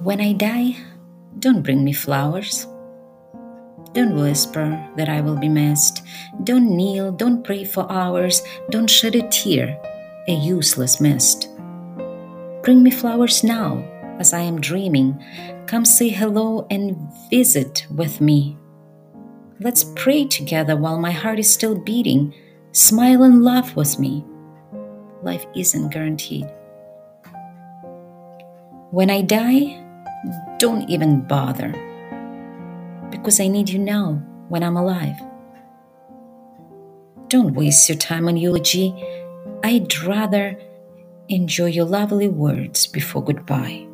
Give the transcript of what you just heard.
When I die, don't bring me flowers. Don't whisper that I will be missed. Don't kneel, don't pray for hours. Don't shed a tear, a useless mist. Bring me flowers now, as I am dreaming. Come say hello and visit with me. Let's pray together while my heart is still beating. Smile and laugh with me. Life isn't guaranteed. When I die, don't even bother. Because I need you now when I'm alive. Don't waste your time on eulogy. I'd rather enjoy your lovely words before goodbye.